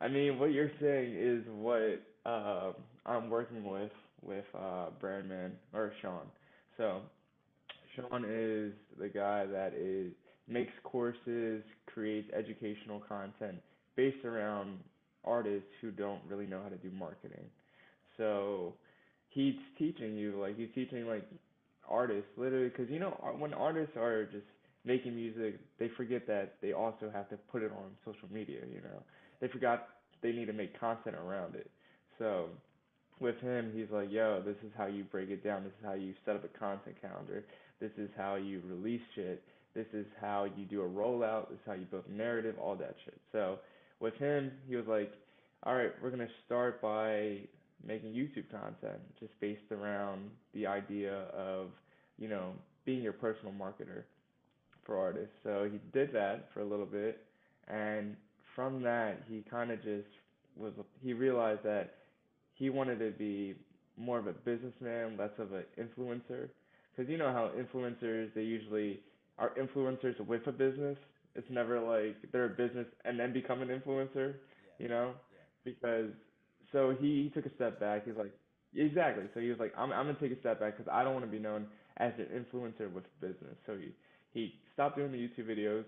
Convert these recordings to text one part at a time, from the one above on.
I mean, what you're saying is what uh, I'm working with with uh, Brandman or Sean. So Sean is the guy that is makes courses, creates educational content based around artists who don't really know how to do marketing. So he's teaching you like he's teaching like artists literally because you know when artists are just making music they forget that they also have to put it on social media you know they forgot they need to make content around it. So with him he's like yo this is how you break it down. This is how you set up a content calendar. This is how you release shit. This is how you do a rollout. This is how you build narrative all that shit. So with him he was like all right we're going to start by making YouTube content just based around the idea of, you know, being your personal marketer for artists. So he did that for a little bit and from that he kind of just was he realized that he wanted to be more of a businessman, less of an influencer. Because you know how influencers they usually are influencers with a business. It's never like they're a business and then become an influencer, you know? Because so he, he took a step back. He's like, exactly. So he was like, I'm I'm gonna take a step back because I don't want to be known as an influencer with business. So he he stopped doing the YouTube videos,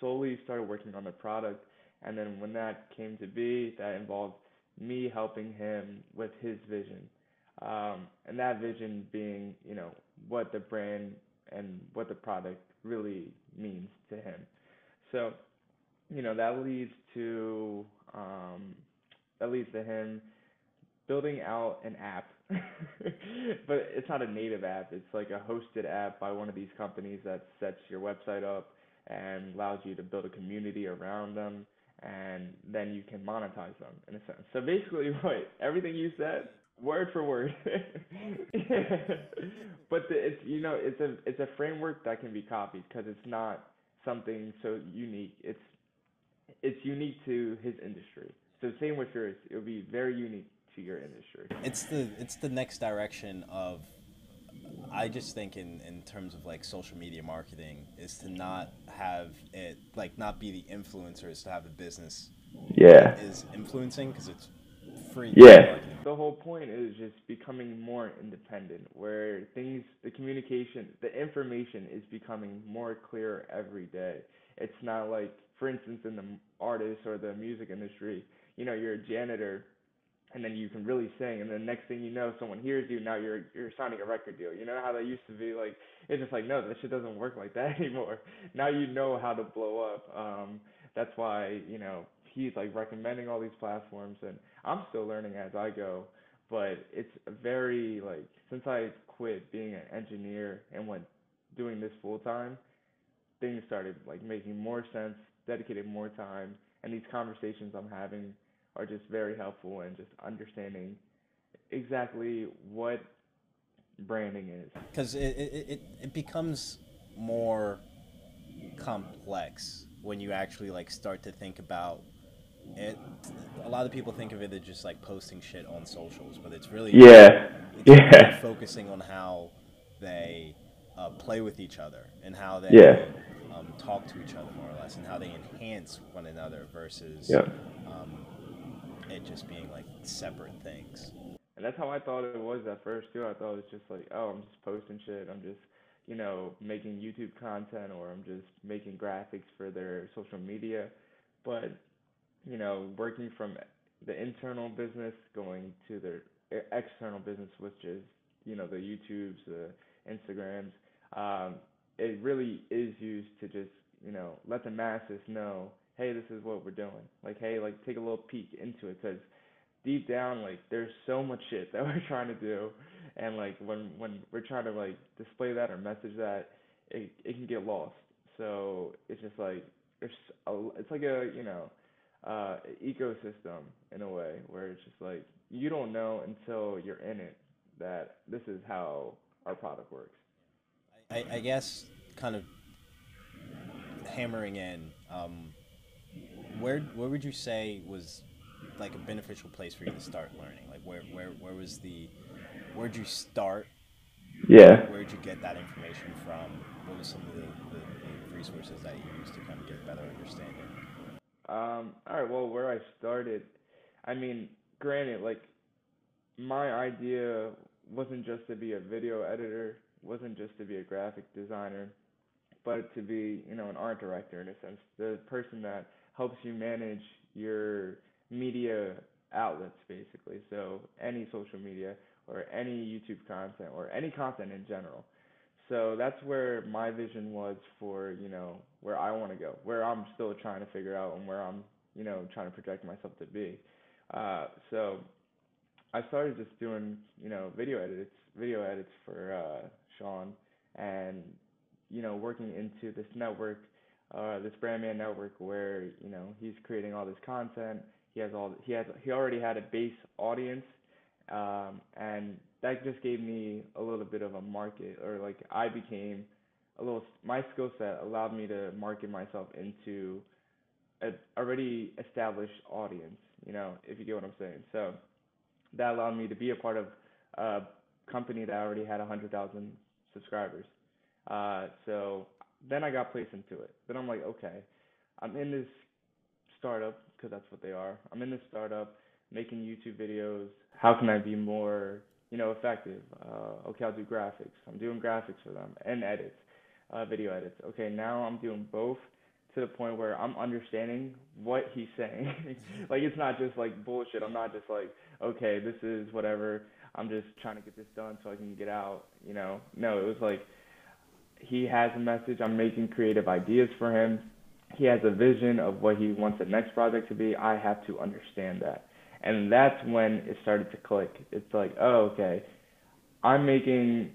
solely started working on the product, and then when that came to be, that involved me helping him with his vision, um, and that vision being, you know, what the brand and what the product really means to him. So, you know, that leads to um, that leads to him building out an app. but it's not a native app. It's like a hosted app by one of these companies that sets your website up and allows you to build a community around them and then you can monetize them in a sense. So basically what everything you said word for word. but the, it's you know it's a it's a framework that can be copied because it's not something so unique. It's it's unique to his industry. So same with yours. It would be very unique to your industry. It's the it's the next direction of I just think in, in terms of like social media marketing is to not have it like not be the influencer is to have a business yeah. is influencing because it's free yeah. the whole point is just becoming more independent where things the communication the information is becoming more clear every day. It's not like for instance in the artist or the music industry you know you're a janitor and then you can really sing and then next thing you know someone hears you now you're you're signing a record deal. You know how that used to be? Like it's just like no that shit doesn't work like that anymore. Now you know how to blow up. Um that's why you know he's like recommending all these platforms and i'm still learning as i go but it's very like since i quit being an engineer and went doing this full time things started like making more sense dedicated more time and these conversations i'm having are just very helpful in just understanding exactly what branding is. Because it, it, it, becomes more complex when you actually like start to think about it. A lot of people think of it as just like posting shit on socials, but it's really yeah, it's yeah, really focusing on how they uh, play with each other and how they yeah. um, talk to each other more or less, and how they enhance one another versus yeah. um, it just being like separate things. And that's how I thought it was at first too. I thought it was just like, oh, I'm just posting shit. I'm just, you know, making YouTube content or I'm just making graphics for their social media. But, you know, working from the internal business going to their external business, which is, you know, the YouTubes, the Instagrams, um, it really is used to just, you know, let the masses know hey, this is what we're doing. Like, hey, like take a little peek into it because deep down, like there's so much shit that we're trying to do, and like when when we're trying to like display that or message that, it it can get lost. So it's just like it's a, it's like a you know uh ecosystem in a way where it's just like you don't know until you're in it that this is how our product works. I, I guess kind of hammering in um, where where would you say was like a beneficial place for you to start learning? Like where where where was the where'd you start? Yeah. Where'd you get that information from? What was some of the, the, the resources that you used to kind of get a better understanding? Um, all right. Well, where I started, I mean, granted, like my idea wasn't just to be a video editor, wasn't just to be a graphic designer, but to be, you know, an art director in a sense, the person that helps you manage your media outlets basically. So any social media or any YouTube content or any content in general. So that's where my vision was for, you know, where I want to go, where I'm still trying to figure out and where I'm, you know, trying to project myself to be. Uh, so I started just doing, you know, video edits, video edits for uh, Sean, and you know, working into this network, uh, this Brandman network, where you know he's creating all this content. He has all he has he already had a base audience, um, and that just gave me a little bit of a market, or like I became a little my skill set allowed me to market myself into a already established audience. You know, if you get what I'm saying. So that allowed me to be a part of a company that already had 100,000 subscribers. Uh, so then I got placed into it. Then I'm like, okay, I'm in this startup because that's what they are. I'm in this startup making YouTube videos. How can I be more, you know, effective? Uh, okay, I'll do graphics. I'm doing graphics for them and edits, uh, video edits. Okay, now I'm doing both to the point where I'm understanding what he's saying. like it's not just like bullshit. I'm not just like, okay, this is whatever. I'm just trying to get this done so I can get out, you know. No, it was like he has a message. I'm making creative ideas for him. He has a vision of what he wants the next project to be. I have to understand that. And that's when it started to click. It's like, oh, okay. I'm making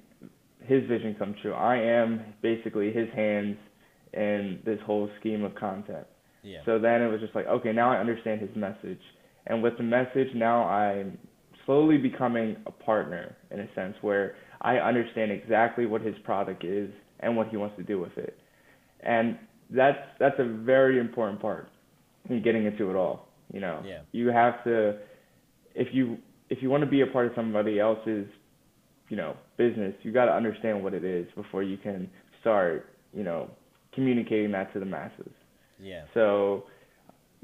his vision come true. I am basically his hands in this whole scheme of content. Yeah. So then it was just like, okay, now I understand his message. And with the message, now I'm slowly becoming a partner in a sense where I understand exactly what his product is and what he wants to do with it. And that's that's a very important part in getting into it all. You know, Yeah. you have to if you if you want to be a part of somebody else's, you know, business, you got to understand what it is before you can start, you know, communicating that to the masses. Yeah. So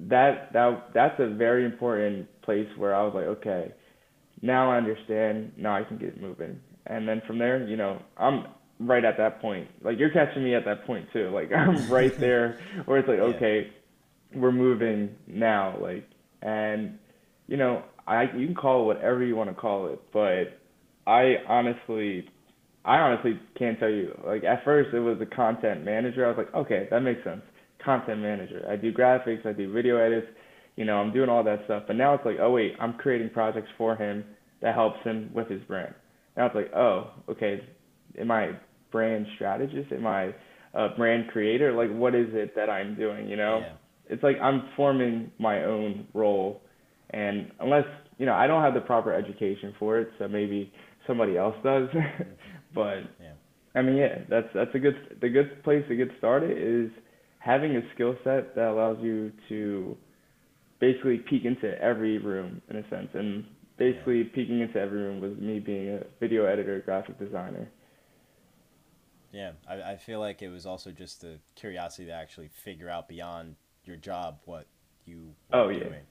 that that that's a very important place where I was like, okay, now I understand. Now I can get moving. And then from there, you know, I'm right at that point. Like you're catching me at that point too. Like I'm right there where it's like, Yeah. okay, we're moving now. Like, and you know, I you can call it whatever you want to call it, but I honestly, I honestly can't tell you. Like at first, it was a content manager. I was like, okay, that makes sense. Content manager. I do graphics. I do video edits. You know, I'm doing all that stuff. But now it's like, oh wait, I'm creating projects for him that helps him with his brand. Now it's like, oh, okay, am I brand strategist? Am I a brand creator? Like, what is it that I'm doing? You know, Yeah. it's like I'm forming my own role, and unless you know, I don't have the proper education for it, so maybe somebody else does. but Yeah. I mean, yeah, that's that's a good the good place to get started is having a skill set that allows you to basically peek into every room in a sense, and basically peeking into every room was me being a video editor, graphic designer. Yeah, I, I feel like it was also just the curiosity to actually figure out beyond your job what you were Oh, yeah. doing.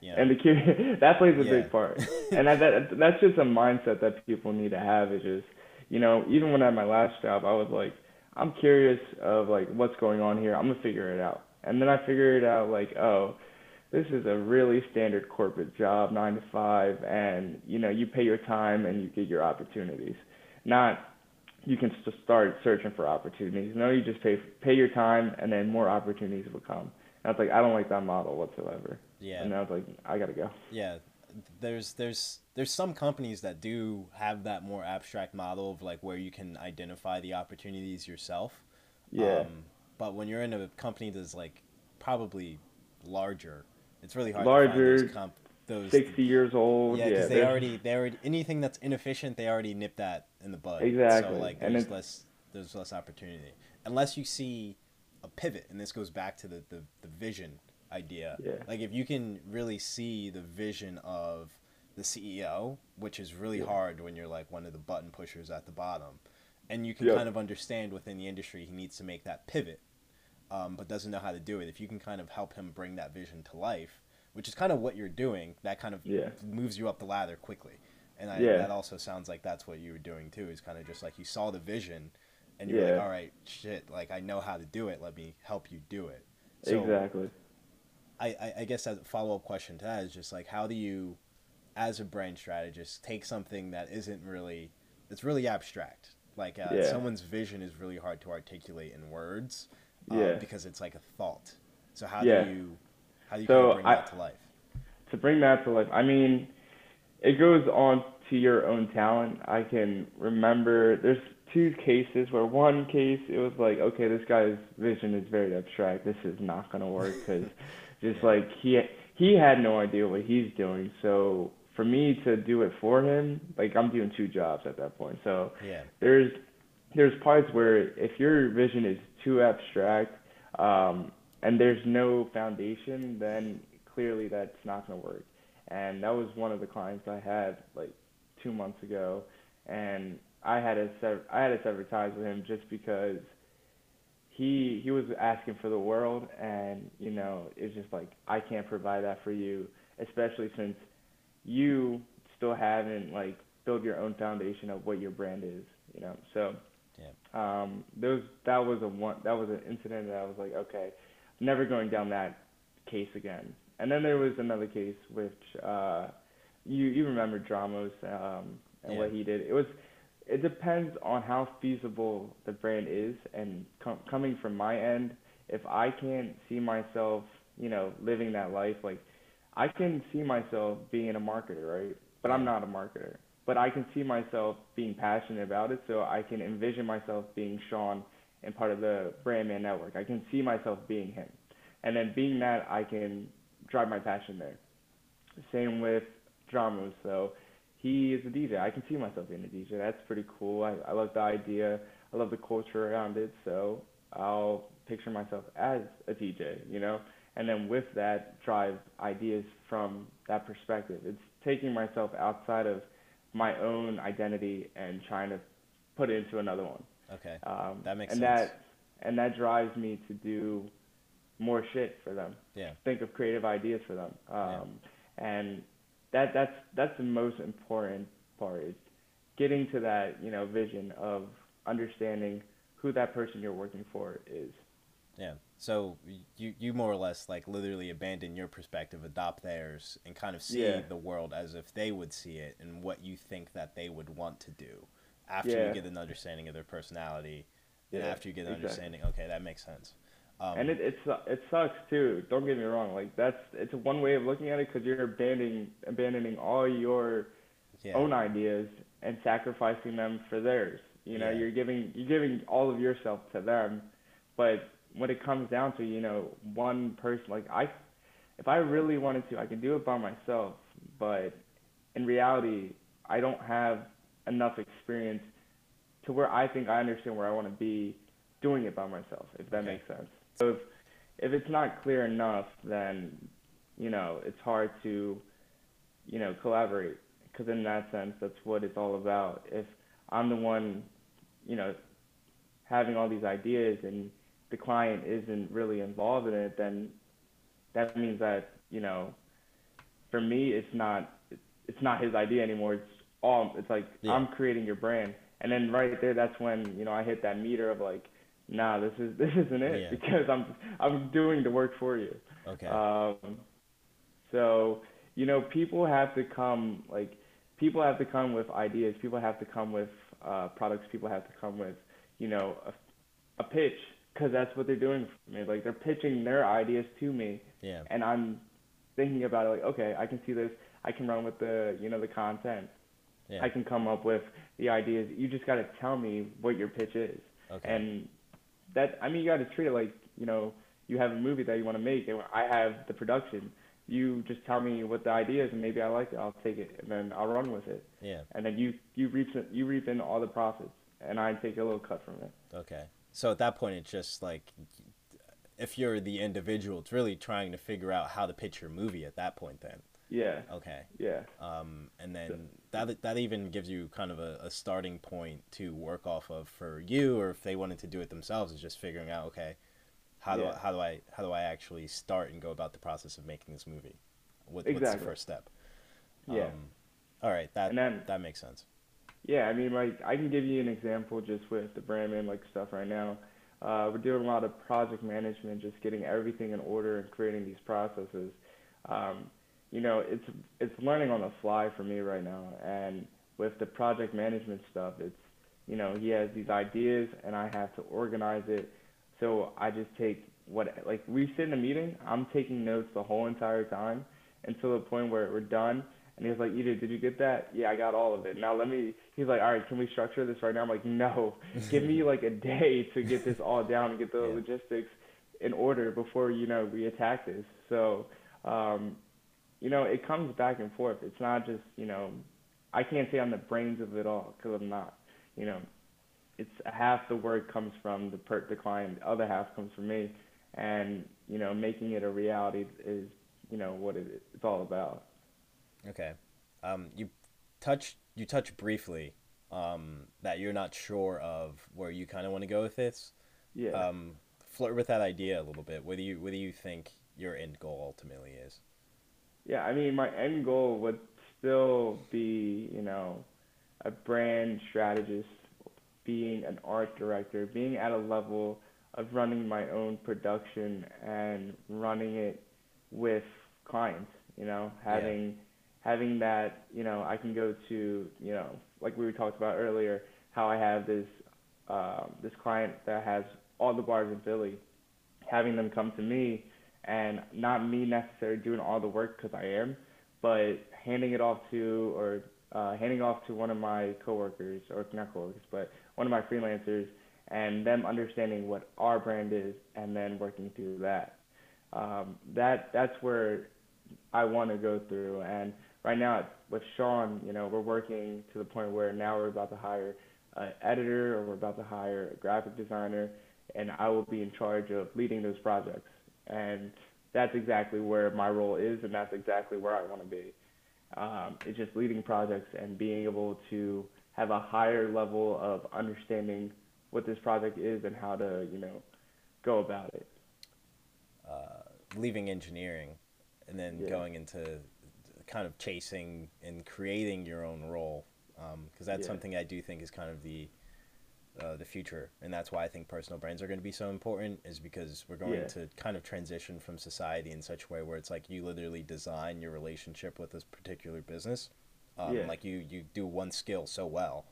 You know? And the cu- that plays a Yeah. big part. and that, that that's just a mindset that people need to have. Is just you know, even when at my last job, I was like, I'm curious of like what's going on here. I'm gonna figure it out. And then I figured it out like, oh, this is a really standard corporate job, nine to five, and you know, you pay your time and you get your opportunities. Not you can just start searching for opportunities. No, you just pay pay your time and then more opportunities will come. And I was like, I don't like that model whatsoever. yeah. And I was like, I gotta go. yeah there's there's there's some companies that do have that more abstract model of like where you can identify the opportunities yourself Yeah. um, but when you're in a company that's like probably larger it's really hard to Larger, find those, comp- those 60 years old. yeah Yeah, because they already they already anything that's inefficient they already nip that in the bud Exactly, so like there's less there's less opportunity unless you see a pivot and this goes back to the the, the vision idea Yeah. like if you can really see the vision of the CEO which is really Yeah. hard when you're like one of the button pushers at the bottom and you can Yeah. kind of understand within the industry he needs to make that pivot um, but doesn't know how to do it, if you can kind of help him bring that vision to life, which is kind of what you're doing, that kind of Yeah. moves you up the ladder quickly. And I, Yeah. that also sounds like that's what you were doing too. Is kind of just like you saw the vision, and you're like, all right, shit, like I know how to do it. Let me help you do it. So exactly. I, I, I guess as a follow up question to that is just like how do you, as a brand strategist, take something that isn't really, it's really abstract. Like uh, Yeah. someone's vision is really hard to articulate in words, um, Yeah. because it's like a thought. So how Yeah. do you, how do you So kind of bring I- that to life? to bring that to life, I mean, it goes on to your own talent. I can remember there's two cases where one case it was like, okay, this guy's vision is very abstract. This is not gonna work because just Yeah. like he he had no idea what he's doing. So for me to do it for him, like I'm doing two jobs at that point. So Yeah. there's there's parts where if your vision is too abstract um, and there's no foundation, then clearly that's not going to work. And that was one of the clients I had like two months ago, and I had to sever, I had to sever ties with him just because he he was asking for the world, and you know it's just like I can't provide that for you, especially since you still haven't like built your own foundation of what your brand is, you know. So um, those that was a one that was an incident that I was like, okay, never going down that case again. And then there was another case which uh, you you remember Dramos um, and what he did. It was it depends on how feasible the brand is, and com- coming from my end, if I can't see myself, you know, living that life, like I can see myself being a marketer, right? But I'm not a marketer. But I can see myself being passionate about it, so I can envision myself being Sean and part of the Brandman Network. I can see myself being him, and then being that, I can drive my passion there. Same with Dramos. So he is a DJ. I can see myself being a DJ. That's pretty cool. I, I love the idea. I love the culture around it. So I'll picture myself as a DJ, you know? And then with that, drive ideas from that perspective. It's taking myself outside of my own identity and trying to put it into another one. Okay. Um, That makes and sense. That, and that drives me to do more shit for them Yeah. think of creative ideas for them. Um, Yeah. And that that's that's the most important part is getting to that you know vision of understanding who that person you're working for is. Yeah. So you you more or less like literally abandon your perspective, adopt theirs, and kind of see Yeah. the world as if they would see it and what you think that they would want to do. After Yeah. you get an understanding of their personality, and Yeah, after you get an exactly. understanding, okay, that makes sense. Um, and it it su- it sucks too. Don't get me wrong. Like that's it's one way of looking at it because you're abandoning abandoning all your yeah, own ideas and sacrificing them for theirs. You know, Yeah. you're giving you're giving all of yourself to them, but when it comes down to you know one person, like I, if I really wanted to, I can do it by myself. But in reality, I don't have enough experience to where I think I understand where I want to be doing it by myself. If that Okay. makes sense. So if if it's not clear enough, then you know it's hard to you know collaborate because in that sense, that's what it's all about. If I'm the one, you know, having all these ideas and the client isn't really involved in it, then that means that you know, for me, it's not it's not his idea anymore. It's all it's like Yeah. I'm creating your brand, and then right there, that's when you know I hit that meter of like, nah, this is this isn't it Yeah. because I'm I'm doing the work for you. okay, Um, so you know, people have to come like people have to come with ideas. People have to come with uh, products. People have to come with you know a, a pitch because that's what they're doing for me. Like they're pitching their ideas to me, yeah, and I'm thinking about it like, okay, I can see this. I can run with the you know the content. Yeah, I can come up with the ideas. You just got to tell me what your pitch is. okay, And that I mean, you got to treat it like you know you have a movie that you want to make, and I have the production. You just tell me what the idea is, and maybe I like it. I'll take it, and then I'll run with it. yeah, And then you you reap you reap in all the profits, and I take a little cut from it. okay. So at that point, it's just like if you're the individual, it's really trying to figure out how to pitch your movie at that point. Then, Yeah, okay. yeah, um, and then that that even gives you kind of a, a starting point to work off of for you, or if they wanted to do it themselves, is just figuring out okay, how do Yeah. I, how do I how do I actually start and go about the process of making this movie? What, What's the first step? Yeah. Um, all right, that then- that makes sense. Yeah, I mean, like I can give you an example just with the brand Brandman like stuff right now. Uh, we're doing a lot of project management, just getting everything in order and creating these processes. Um, you know, it's it's learning on the fly for me right now, and with the project management stuff, it's you know he has these ideas and I have to organize it. So I just take what like we sit in a meeting, I'm taking notes the whole entire time until the point where we're done and he's like, Edith, did you get that? Yeah, I got all of it. Now let me. He's like, all right, can we structure this right now? I'm like, no, give me like a day to get this all down and get the Yeah. logistics in order before you know we attack this. So, um, you know, it comes back and forth. It's not just you know, I can't say I'm the brains of it all because I'm not. You know, it's half the work comes from the per the client, the other half comes from me, and you know, making it a reality is you know what it, it's all about. Okay. Um, you touch you touch briefly um, that you're not sure of where you kind of want to go with this. Yeah. Um, flirt with that idea a little bit. What do you what do you think your end goal ultimately is? Yeah, I mean, my end goal would still be, you know, a brand strategist, being an art director, being at a level of running my own production and running it with clients, you know, having having that, you know, I can go to, you know, like we talked about earlier, how I have this um, this client that has all the bars in Philly, having them come to me and not me necessarily doing all the work because I am, but handing it off to or uh, handing off to one of my coworkers or not coworkers, but one of my freelancers, and them understanding what our brand is, and then working through that. Um, that that's where I want to go through. And right now with Sean, you know, we're working to the point where now we're about to hire an editor or we're about to hire a graphic designer, and I will be in charge of leading those projects. And that's exactly where my role is, and that's exactly where I want to be. Um, it's just leading projects and being able to have a higher level of understanding what this project is and how to, you know, go about it. Uh, leaving engineering and then Yeah. going into kind of chasing and creating your own role because that's Yeah. something I do think is kind of the uh, the future and that's why I think personal brands are going to be so important is because we're going Yeah. to kind of transition from society in such a way where it's like you literally design your relationship with this particular business um, Yeah. like you you do one skill so well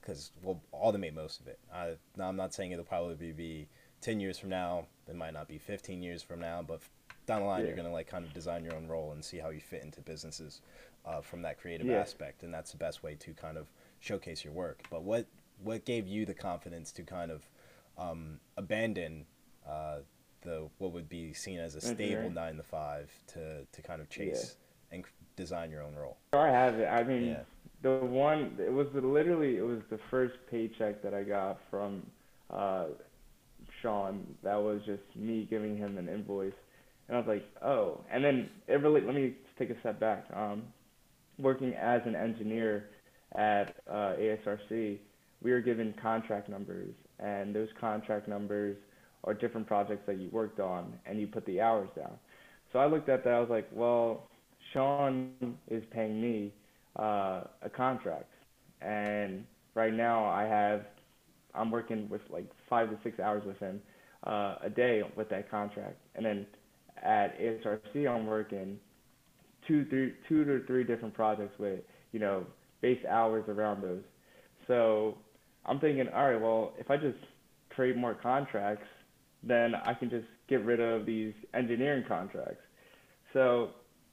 because we'll automate most of it. Uh, now I'm not saying it'll probably be 10 years from now. It might not be 15 years from now, but down the line, you're gonna like kind of design your own role and see how you fit into businesses uh, from that creative Yeah. aspect, and that's the best way to kind of showcase your work. But what what gave you the confidence to kind of um, abandon uh, the what would be seen as a stable nine to five to to kind of chase and design your own role? I have it. I mean, Yeah. the one it was literally it was the first paycheck that I got from uh, Sean. That was just me giving him an invoice, and I was like, oh. And then it really let me take a step back. Um, working as an engineer at uh, ASRC, we were given contract numbers, and those contract numbers are different projects that you worked on, and you put the hours down. So I looked at that. I was like, well, Sean is paying me uh, a contract, and right now I have I'm working with like five to six hours with him uh, a day with that contract, and then at ASRC I'm working two three two to three different projects with you know base hours around those. So I'm thinking, all right, well if I just create more contracts, then I can just get rid of these engineering contracts. So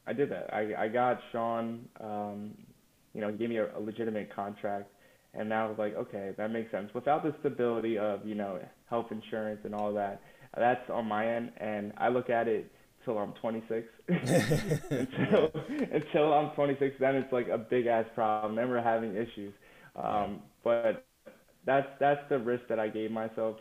I did that. I I got Sean, um, you know, he gave me a, a legitimate contract, and now I was like, okay, that makes sense. Without the stability of you know health insurance and all that, that's on my end, and I look at it till I'm 26. until until I'm 26, then it's like a big ass problem. Then we're having issues. Um, but that's that's the risk that I gave myself.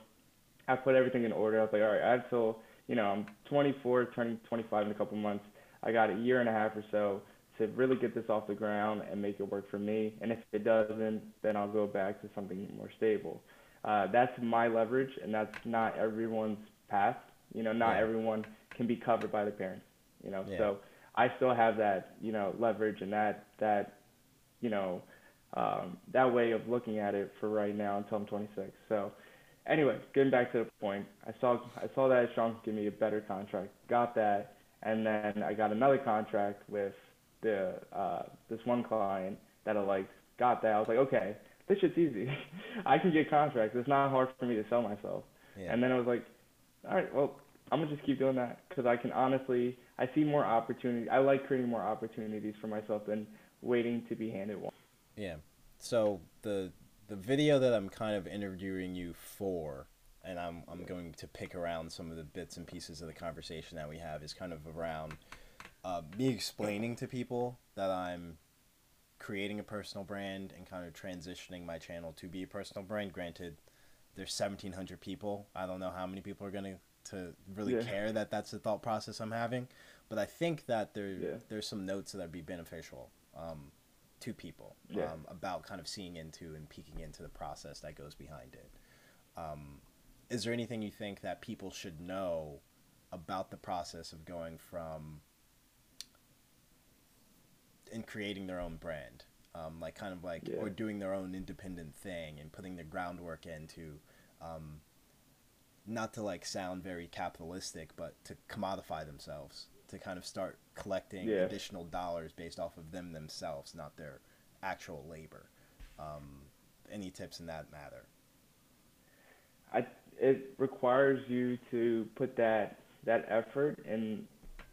I put everything in order. I was like, all right, I have till you know I'm 24, turning 25 in a couple months. I got a year and a half or so to really get this off the ground and make it work for me. And if it doesn't, then I'll go back to something more stable. Uh, that's my leverage, and that's not everyone's path. You know, not Yeah. everyone can be covered by their parents. You know, Yeah. so I still have that you know leverage and that that you know um, that way of looking at it for right now until I'm 26. So anyway, getting back to the point, I saw I saw that Sean could give me a better contract, got that, and then I got another contract with the uh, this one client that I liked, got that. I was like, okay, this shit's easy. I can get contracts. It's not hard for me to sell myself. Yeah. And then I was like, all right, well, I'm gonna just keep doing that because I can honestly, I see more opportunity. I like creating more opportunities for myself than waiting to be handed one. Yeah. So the the video that I'm kind of interviewing you for, and I'm I'm going to pick around some of the bits and pieces of the conversation that we have is kind of around uh, me explaining to people that I'm creating a personal brand and kind of transitioning my channel to be a personal brand. Granted, there's 1,700 people. I don't know how many people are gonna to really Yeah. care that that's the thought process I'm having, but I think that there Yeah. there's some notes that would be beneficial. Um, to people Yeah. um, about kind of seeing into and peeking into the process that goes behind it. Um, is there anything you think that people should know about the process of going from and creating their own brand, um, like kind of like Yeah. or doing their own independent thing and putting the groundwork into, um, not to like sound very capitalistic, but to commodify themselves to kind of start collecting Yeah. additional dollars based off of them themselves, not their actual labor. Um, any tips in that matter? I it requires you to put that that effort in,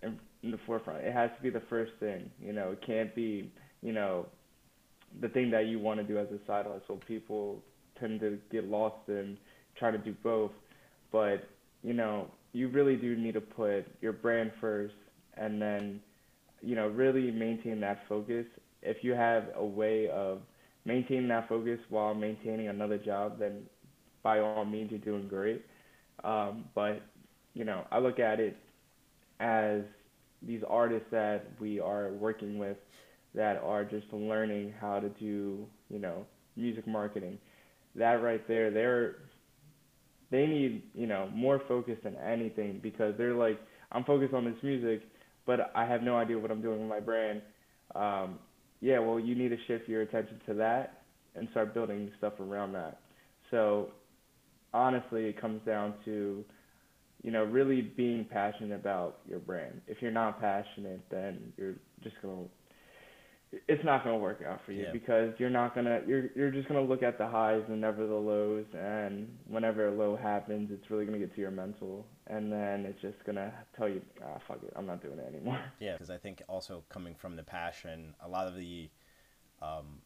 in in the forefront. It has to be the first thing. You know, it can't be you know the thing that you want to do as a side hustle. People tend to get lost in trying to do both, but you know you really do need to put your brand first, and then you know really maintain that focus. If you have a way of maintaining that focus while maintaining another job, then by all means you're doing great. Um, but you know, I look at it as these artists that we are working with that are just learning how to do, you know, music marketing. That right there, they're they need, you know, more focus than anything because they're like, I'm focused on this music, but I have no idea what I'm doing with my brand. Um, yeah, well, you need to shift your attention to that and start building stuff around that. So honestly, it comes down to, you know, really being passionate about your brand. If you're not passionate, then you're just gonna, it's not gonna work out for you Yeah. because you're not gonna, you're you're just gonna look at the highs and never the lows, and whenever a low happens, it's really gonna get to your mental, and then it's just gonna tell you, ah, fuck it, I'm not doing it anymore. Yeah, because I think also coming from the passion, a lot of the um,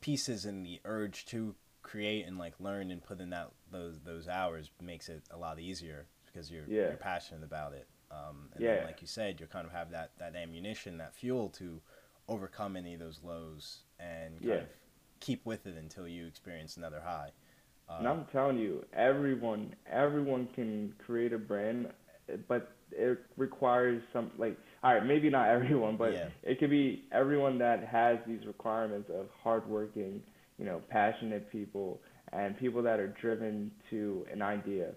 pieces and the urge to create and like learn and put in that those those hours makes it a lot easier because you're Yeah. you're passionate about it. Um, and Yeah. then, like you said, you kind of have that that ammunition, that fuel to overcome any of those lows and kind Yeah. of keep with it until you experience another high. Uh, And I'm telling you, everyone, everyone can create a brand, but it requires some like, all right, maybe not everyone, but Yeah. it could be everyone that has these requirements of hardworking, you know, passionate people and people that are driven to an idea.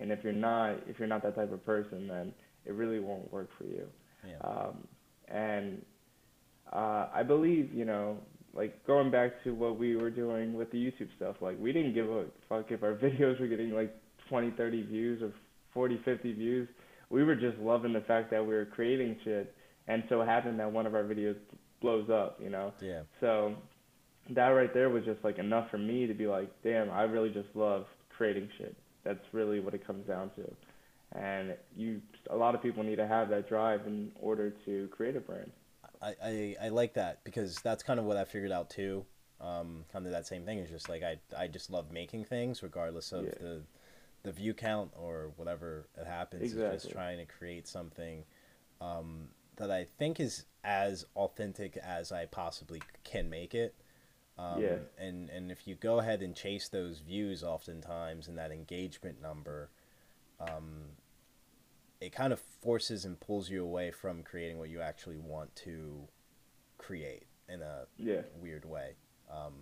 And if you're not, if you're not that type of person, then it really won't work for you. yeah. Um, and uh, I believe, you know, like going back to what we were doing with the YouTube stuff, like we didn't give a fuck if our videos were getting like 20, 30 views or 40, 50 views. We were just loving the fact that we were creating shit, and so it happened that one of our videos blows up, you know. yeah. So that right there was just like enough for me to be like, damn, I really just love creating shit. That's really what it comes down to. And you, a lot of people need to have that drive in order to create a brand. I, I, I like that because that's kind of what I figured out too. Um, kind of that same thing. It's just like I, I just love making things regardless of Yeah. the the view count or whatever it happens. It's Exactly. just trying to create something um, that I think is as authentic as I possibly can make it. Um, Yeah. And and if you go ahead and chase those views, oftentimes and that engagement number, um, it kind of forces and pulls you away from creating what you actually want to create in a Yeah. weird way. Um,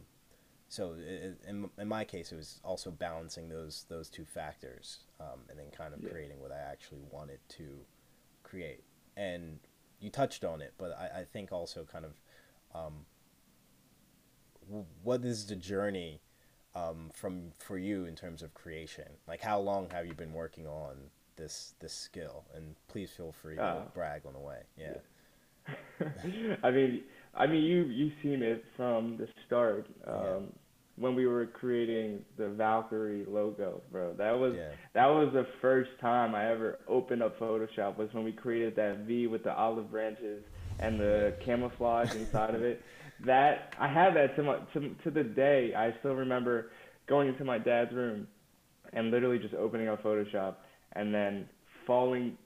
so it, in, in my case, it was also balancing those those two factors, um, and then kind of Yeah. creating what I actually wanted to create. And you touched on it, but I, I think also kind of um, what is the journey um, from for you in terms of creation? Like, how long have you been working on this this skill? And please feel free to Uh, brag on the way. Yeah, I mean, I mean, you you've seen it from the start. Um, Yeah. When we were creating the Valkyrie logo, bro, that was yeah, that was the first time I ever opened up Photoshop. Was when we created that V with the olive branches and the camouflage inside of it. That I have that to my to to the day. I still remember going into my dad's room and literally just opening up Photoshop and then falling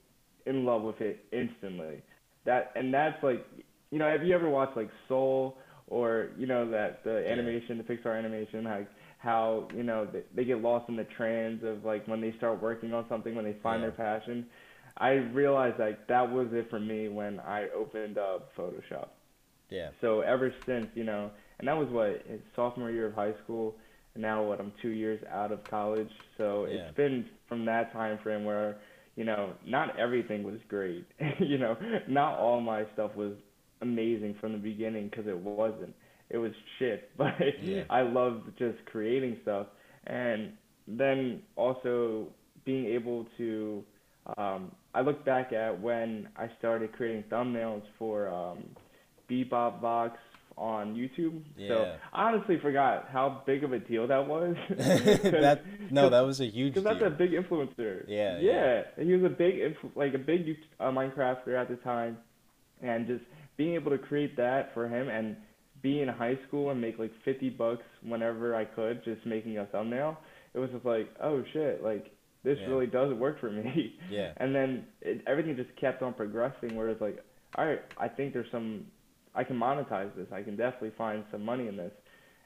in love with it instantly. That and that's like, you know, have you ever watched like Soul or you know that the animation, the Pixar animation, like how you know they, they get lost in the trends of like when they start working on something when they find Yeah. their passion. I realized like that was it for me when I opened up Photoshop. yeah, So ever since, you know, and that was what his sophomore year of high school, and now what I'm two years out of college. So Yeah. it's been from that time frame where, you know, not everything was great. you know, not all my stuff was amazing from the beginning because it wasn't. It was shit, but Yeah. I loved just creating stuff, and then also being able to. Um, I look back at when I started creating thumbnails for um, BebopVox on YouTube. So I honestly forgot how big of a deal that was. that no, that was a huge Because that's a big influencer. Yeah, Yeah. And he was a big, like a big uh, Minecrafter at the time, and just being able to create that for him and be in high school and make like 50 bucks whenever I could, just making a thumbnail. It was just like, oh shit, like this Yeah. really does work for me. Yeah. And then it, everything just kept on progressing. Where it's like, all right, I think there's some, I can monetize this. I can definitely find some money in this.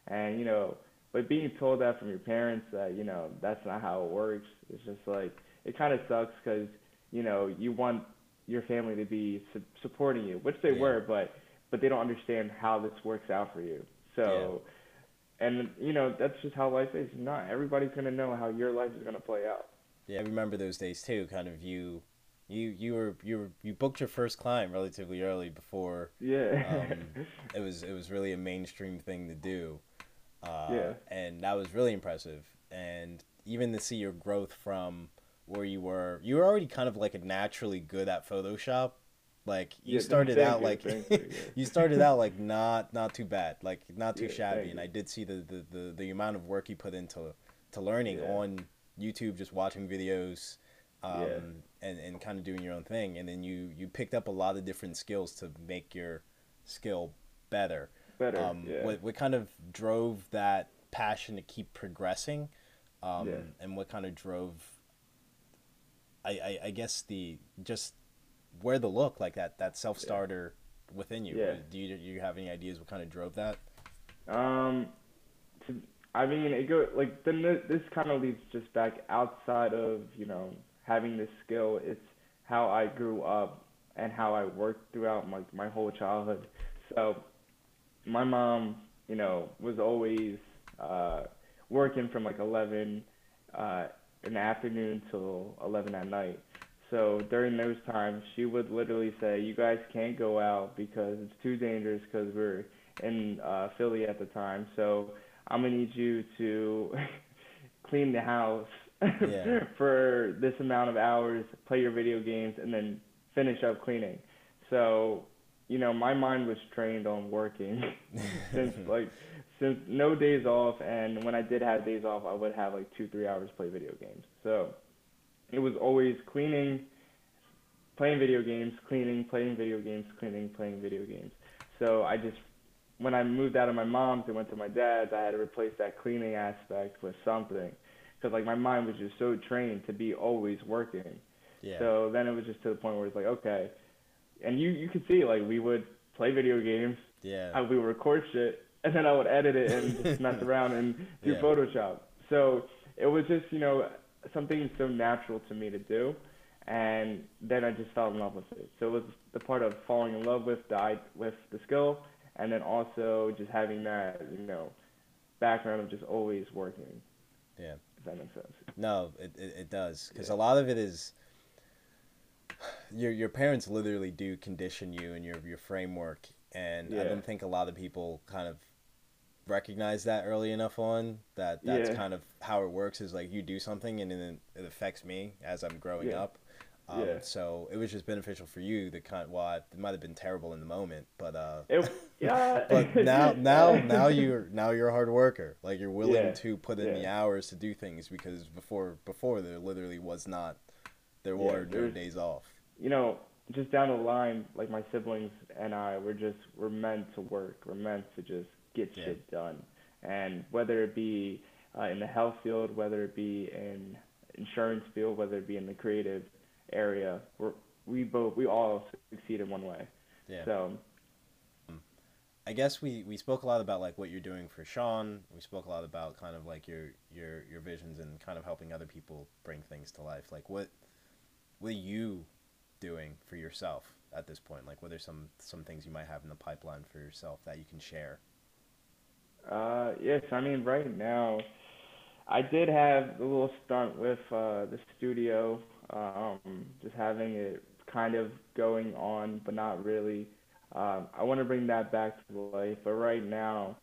And you know, but being told that from your parents that you know that's not how it works, it's just like it kind of sucks because you know you want your family to be su- supporting you, which they Yeah. were, but but they don't understand how this works out for you. So. And you know that's just how life is. Not everybody's gonna know how your life is gonna play out. Yeah, I remember those days too. Kind of you, you you were you were you booked your first client relatively early before Yeah. um, it was it was really a mainstream thing to do. Uh, Yeah. And that was really impressive. And even to see your growth from where you were, you were already kind of like a naturally good at Photoshop. Like you Yeah, started out you, like you, yeah. you started out like not not too bad, like not too Yeah, shabby. And. I did see the, the, the, the amount of work you put into to learning on YouTube, just watching videos, um, Yeah. and and kind of doing your own thing. And then you you picked up a lot of different skills to make your skill better. Better. Um, yeah. what what kind of drove that passion to keep progressing, um, Yeah. and what kind of drove, I, I I guess the just where the look like that that self starter within you. Yeah. Do you do you have any ideas what kind of drove that? Um, to, I mean, it go like then this, this kind of leads just back outside of you know having this skill. It's how I grew up and how I worked throughout my my whole childhood. So, my mom, you know, was always uh, working from like 11 uh, in the afternoon till 11 at night. So during those times, she would literally say, "You guys can't go out because it's too dangerous because we're in uh, Philly at the time. So I'm gonna need you to clean the house Yeah. for this amount of hours, play your video games, and then finish up cleaning." So you know, my mind was trained on working since like since no days off, and when I did have days off, I would have like two three hours play video games. So it was always cleaning, playing video games, cleaning, playing video games, cleaning, playing video games. So I just, when I moved out of my mom's and went to my dad's, I had to replace that cleaning aspect with something. Because like my mind was just so trained to be always working. Yeah. So then it was just to the point where it's like, okay. And you, you could see, like, we would play video games, yeah. I, we would record shit, and then I would edit it and just mess around and do Yeah. Photoshop. So it was just, you know, something so natural to me to do, and then I just fell in love with it. So it was the part of falling in love with the with the skill, and then also just having that, you know, background of just always working. Yeah. If that makes sense. No, it it, it does because Yeah. a lot of it is your your parents literally do condition you and your your framework, and I don't think a lot of people kind of recognize that early enough on that that's Yeah. kind of how it works is like you do something and then it affects me as I'm growing Yeah. up. Um, Yeah. So it was just beneficial for you. The kind, well, it might have been terrible in the moment, but uh, It, yeah. but now now now you're now you're a hard worker like you're willing Yeah, to put in the hours to do things because before before there literally was not there Yeah, were no days off you know, just down the line, like my siblings and I, we're just we're meant to work. We're meant to just get Yeah. shit done, and whether it be uh, in the health field, whether it be in insurance field, whether it be in the creative area, we're we both we all succeed in one way. yeah. So. I guess we we spoke a lot about like what you're doing for sean. We spoke a lot about kind of like your your your visions and kind of helping other people bring things to life. Like what what are you doing for yourself at this point? Like what are some some things you might have in the pipeline for yourself that you can share? Uh, yes, I mean right now, I did have a little stunt with uh, the studio, um, just having it kind of going on, but not really. Um, I want to bring that back to life, but right now,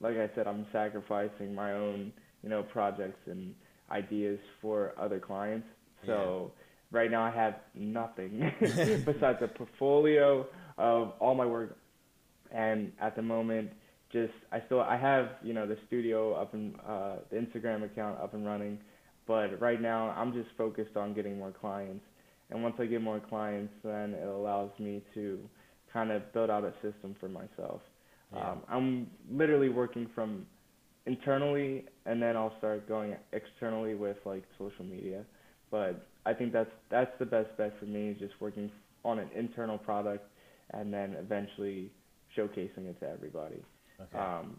like I said, I'm sacrificing my own, you know, projects and ideas for other clients. So right now I have nothing besides a portfolio of all my work, and at the moment just I still I have you know the studio up and uh, the Instagram account up and running, but right now I'm just focused on getting more clients. And once I get more clients, then it allows me to kind of build out a system for myself. Yeah. Um, I'm literally working from internally, and then I'll start going externally with like social media. But I think that's that's the best bet for me is just working on an internal product, and then eventually showcasing it to everybody. okay Um,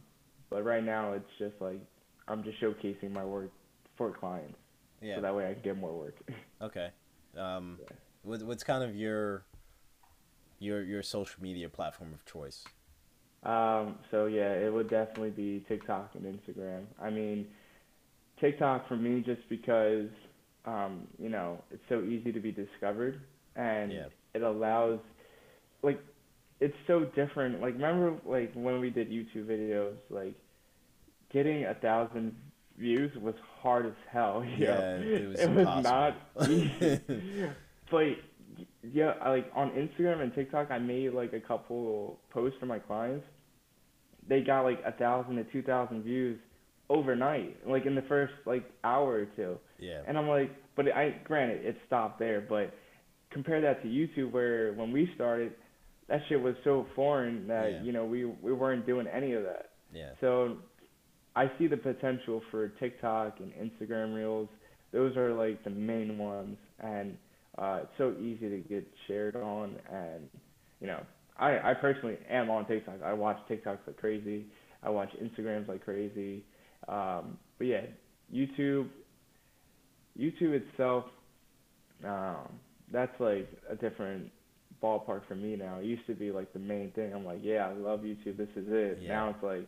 but right now it's just like I'm just showcasing my work for clients, yeah so that way I can get more work. Okay. Um, Yeah. what, what's kind of your your your social media platform of choice? Um, so yeah, it would definitely be TikTok and Instagram. I mean, TikTok for me just because um, you know, it's so easy to be discovered and Yeah. it allows like it's so different. Like remember like when we did YouTube videos, like getting a thousand views was hard as hell. you know? Yeah, it was it was not easy. but yeah, I, like on Instagram and TikTok, I made like a couple posts for my clients. They got like a thousand to two thousand views overnight, like in the first like hour or two. Yeah. And I'm like, but I granted it stopped there, but compare that to YouTube where when we started, that shit was so foreign that Yeah. you know we we weren't doing any of that. Yeah. So I see the potential for TikTok and Instagram Reels. Those are like the main ones, and uh, it's so easy to get shared on. And you know, I I personally am on TikTok. I watch TikToks like crazy. I watch Instagrams like crazy. Um, but yeah, YouTube. YouTube itself, um, that's like a different ballpark for me now. It used to be like the main thing. I'm like, yeah, I love YouTube. This is it. Yeah. Now it's like,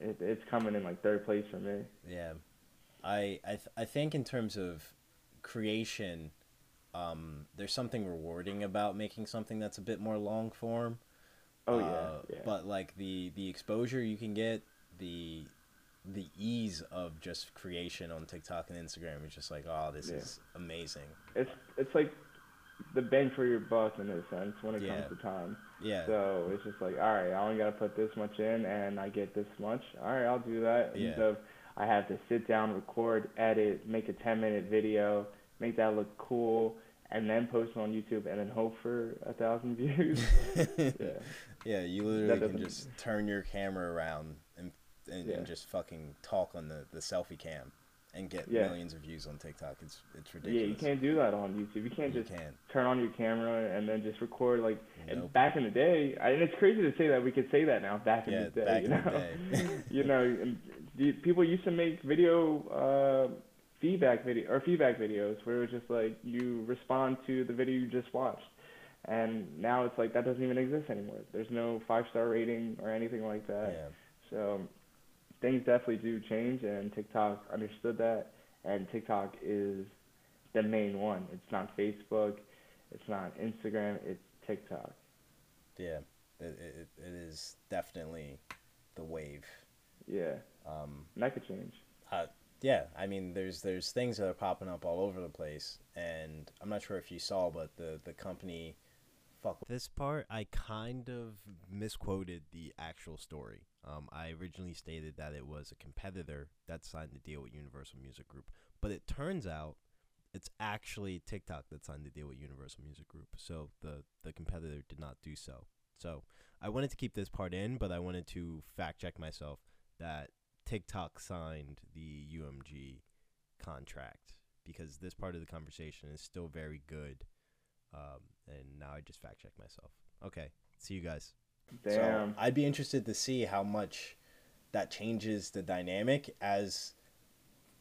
it, it's coming in like third place for me. Yeah, I I th- I think in terms of creation, um, there's something rewarding about making something that's a bit more long form. Oh Uh, yeah, yeah. But like the the exposure you can get, the the ease of just creation on TikTok and Instagram is just like, oh, this Yeah. is amazing. it's it's like the bang for your buck in a sense when it Yeah. comes to time. Yeah. So it's just like, all right, I only gotta put this much in, and I get this much. All right, I'll do that. Yeah. Instead of I have to sit down, record, edit, make a 10 minute video, make that look cool, and then post it on YouTube, and then hope for a thousand views. yeah. Yeah, you literally can just turn your camera around and and, Yeah. and just fucking talk on the, the selfie cam and get Yeah. millions of views on TikTok. It's it's ridiculous. Yeah, you can't do that on YouTube. You can't You just can't. turn on your camera and then just record like and back in the day. I, and it's crazy to say that we could say that now. Back in Yeah, the day, back you in the know, day. you know, people used to make video uh, feedback video or feedback videos where it was just like you respond to the video you just watched. And now it's like that doesn't even exist anymore. There's no five star rating or anything like that. Yeah. So things definitely do change, and TikTok understood that, and TikTok is the main one. It's not Facebook, it's not Instagram, it's TikTok. Yeah, it it, it is definitely the wave. Yeah. Um, and that could change. Uh, yeah, I mean, there's there's things that are popping up all over the place, and I'm not sure if you saw, but the the company. Fuck. This part, I kind of misquoted the actual story. Um, I originally stated that it was a competitor that signed the deal with Universal Music Group, but it turns out it's actually TikTok that signed the deal with Universal Music Group. So the the competitor did not do so. So I wanted to keep this part in, but I wanted to fact check myself that TikTok signed the UMG contract because this part of the conversation is still very good. Um, and now I just fact check myself. Okay, see you guys. Damn. So I'd be interested to see how much that changes the dynamic as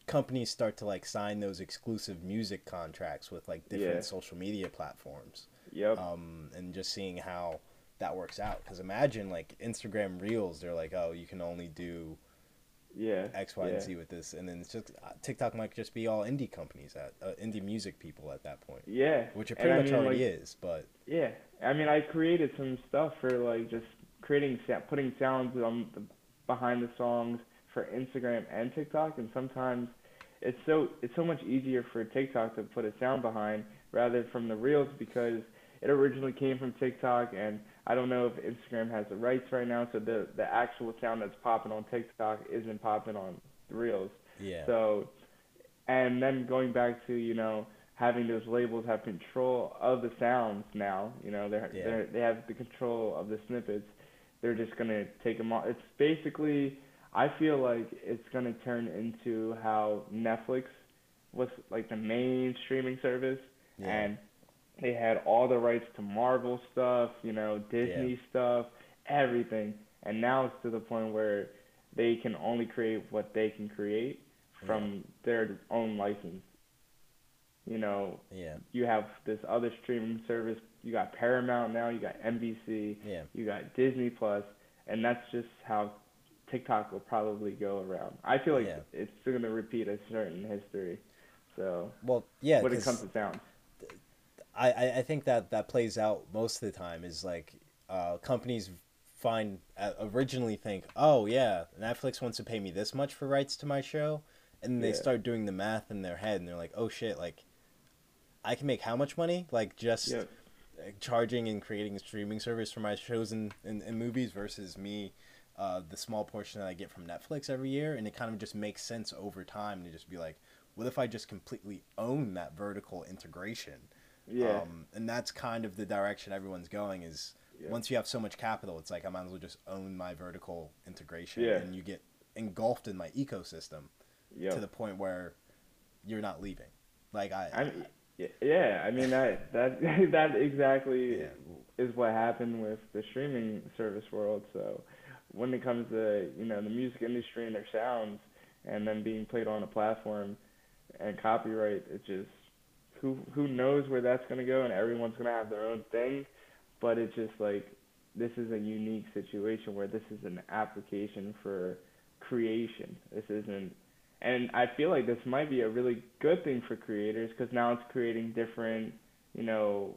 companies start to like sign those exclusive music contracts with like different Yeah. social media platforms. Yep. Um, and just seeing how that works out. Because imagine like Instagram Reels, they're like, oh, you can only do yeah. X, Y, yeah. and Z with this, and then it's just uh, TikTok might just be all indie companies at uh, indie music people at that point, Yeah. which it And pretty I much mean, already like, is. But Yeah, I mean, I created some stuff for like just creating, putting sounds on the, behind the songs for Instagram and TikTok, and sometimes it's so it's so much easier for TikTok to put a sound behind rather from the reels because it originally came from TikTok, and I don't know if Instagram has the rights right now, so the the actual sound that's popping on TikTok isn't popping on the reels. yeah, So, and then going back to you know having those labels have control of the sounds now. You know they're Yeah. they're they have the control of the snippets. They're just gonna take them off. It's basically I feel like it's gonna turn into how Netflix was like the main streaming service, yeah, and they had all the rights to Marvel stuff, you know, Disney stuff, everything. And now it's to the point where they can only create what they can create from their own license. You know, yeah, you have this other streaming service. You got Paramount now. You got NBC. yeah. You got Disney Plus, and that's just how TikTok will probably go around. I feel like Yeah. it's going to repeat a certain history. So Well, yeah, when it comes to sound, I, I, think that that plays out most of the time is like uh, companies find uh, originally think oh yeah netflix wants to pay me this much for rights to my show and they Yeah. start doing the math in their head and they're like oh shit like i can make how much money like just yeah, charging and creating a streaming service for my shows and, and, and movies versus me uh, the small portion that i get from netflix every year and it kind of just makes sense over time to just be like what if i just completely own that vertical integration yeah, um, and that's kind of the direction everyone's going is Yeah. once you have so much capital, it's like I might as well just own my vertical integration Yeah. and you get engulfed in my ecosystem yeah. to the point where you're not leaving. Like I, I yeah, I mean that that that exactly Yeah. is what happened with the streaming service world. So when it comes to you know the music industry and their sounds, and then being played on a platform and copyright, it just who who knows where that's gonna go, and everyone's gonna have their own thing. But it's just like this is a unique situation where this is an application for creation. This isn't and I feel like this might be a really good thing for creators because now it's creating different, you know,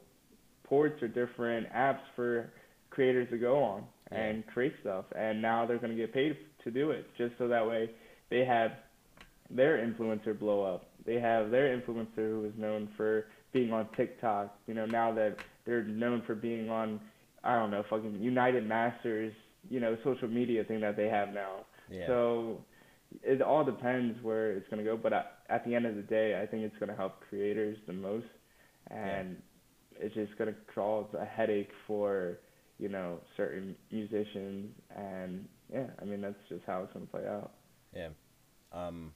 ports or different apps for creators to go on and create stuff. And now they're going to get paid to do it just so that way they have their influencer blow up. They have their influencer who is known for being on TikTok. You know, now that they're known for being on, I don't know, fucking United Masters, you know, social media thing that they have now. yeah, So it all depends where it's going to go, but at, at the end of the day, I think it's going to help creators the most, and it's just going to cause a headache for you know certain musicians, and yeah, I mean that's just how it's going to play out. yeah. Um,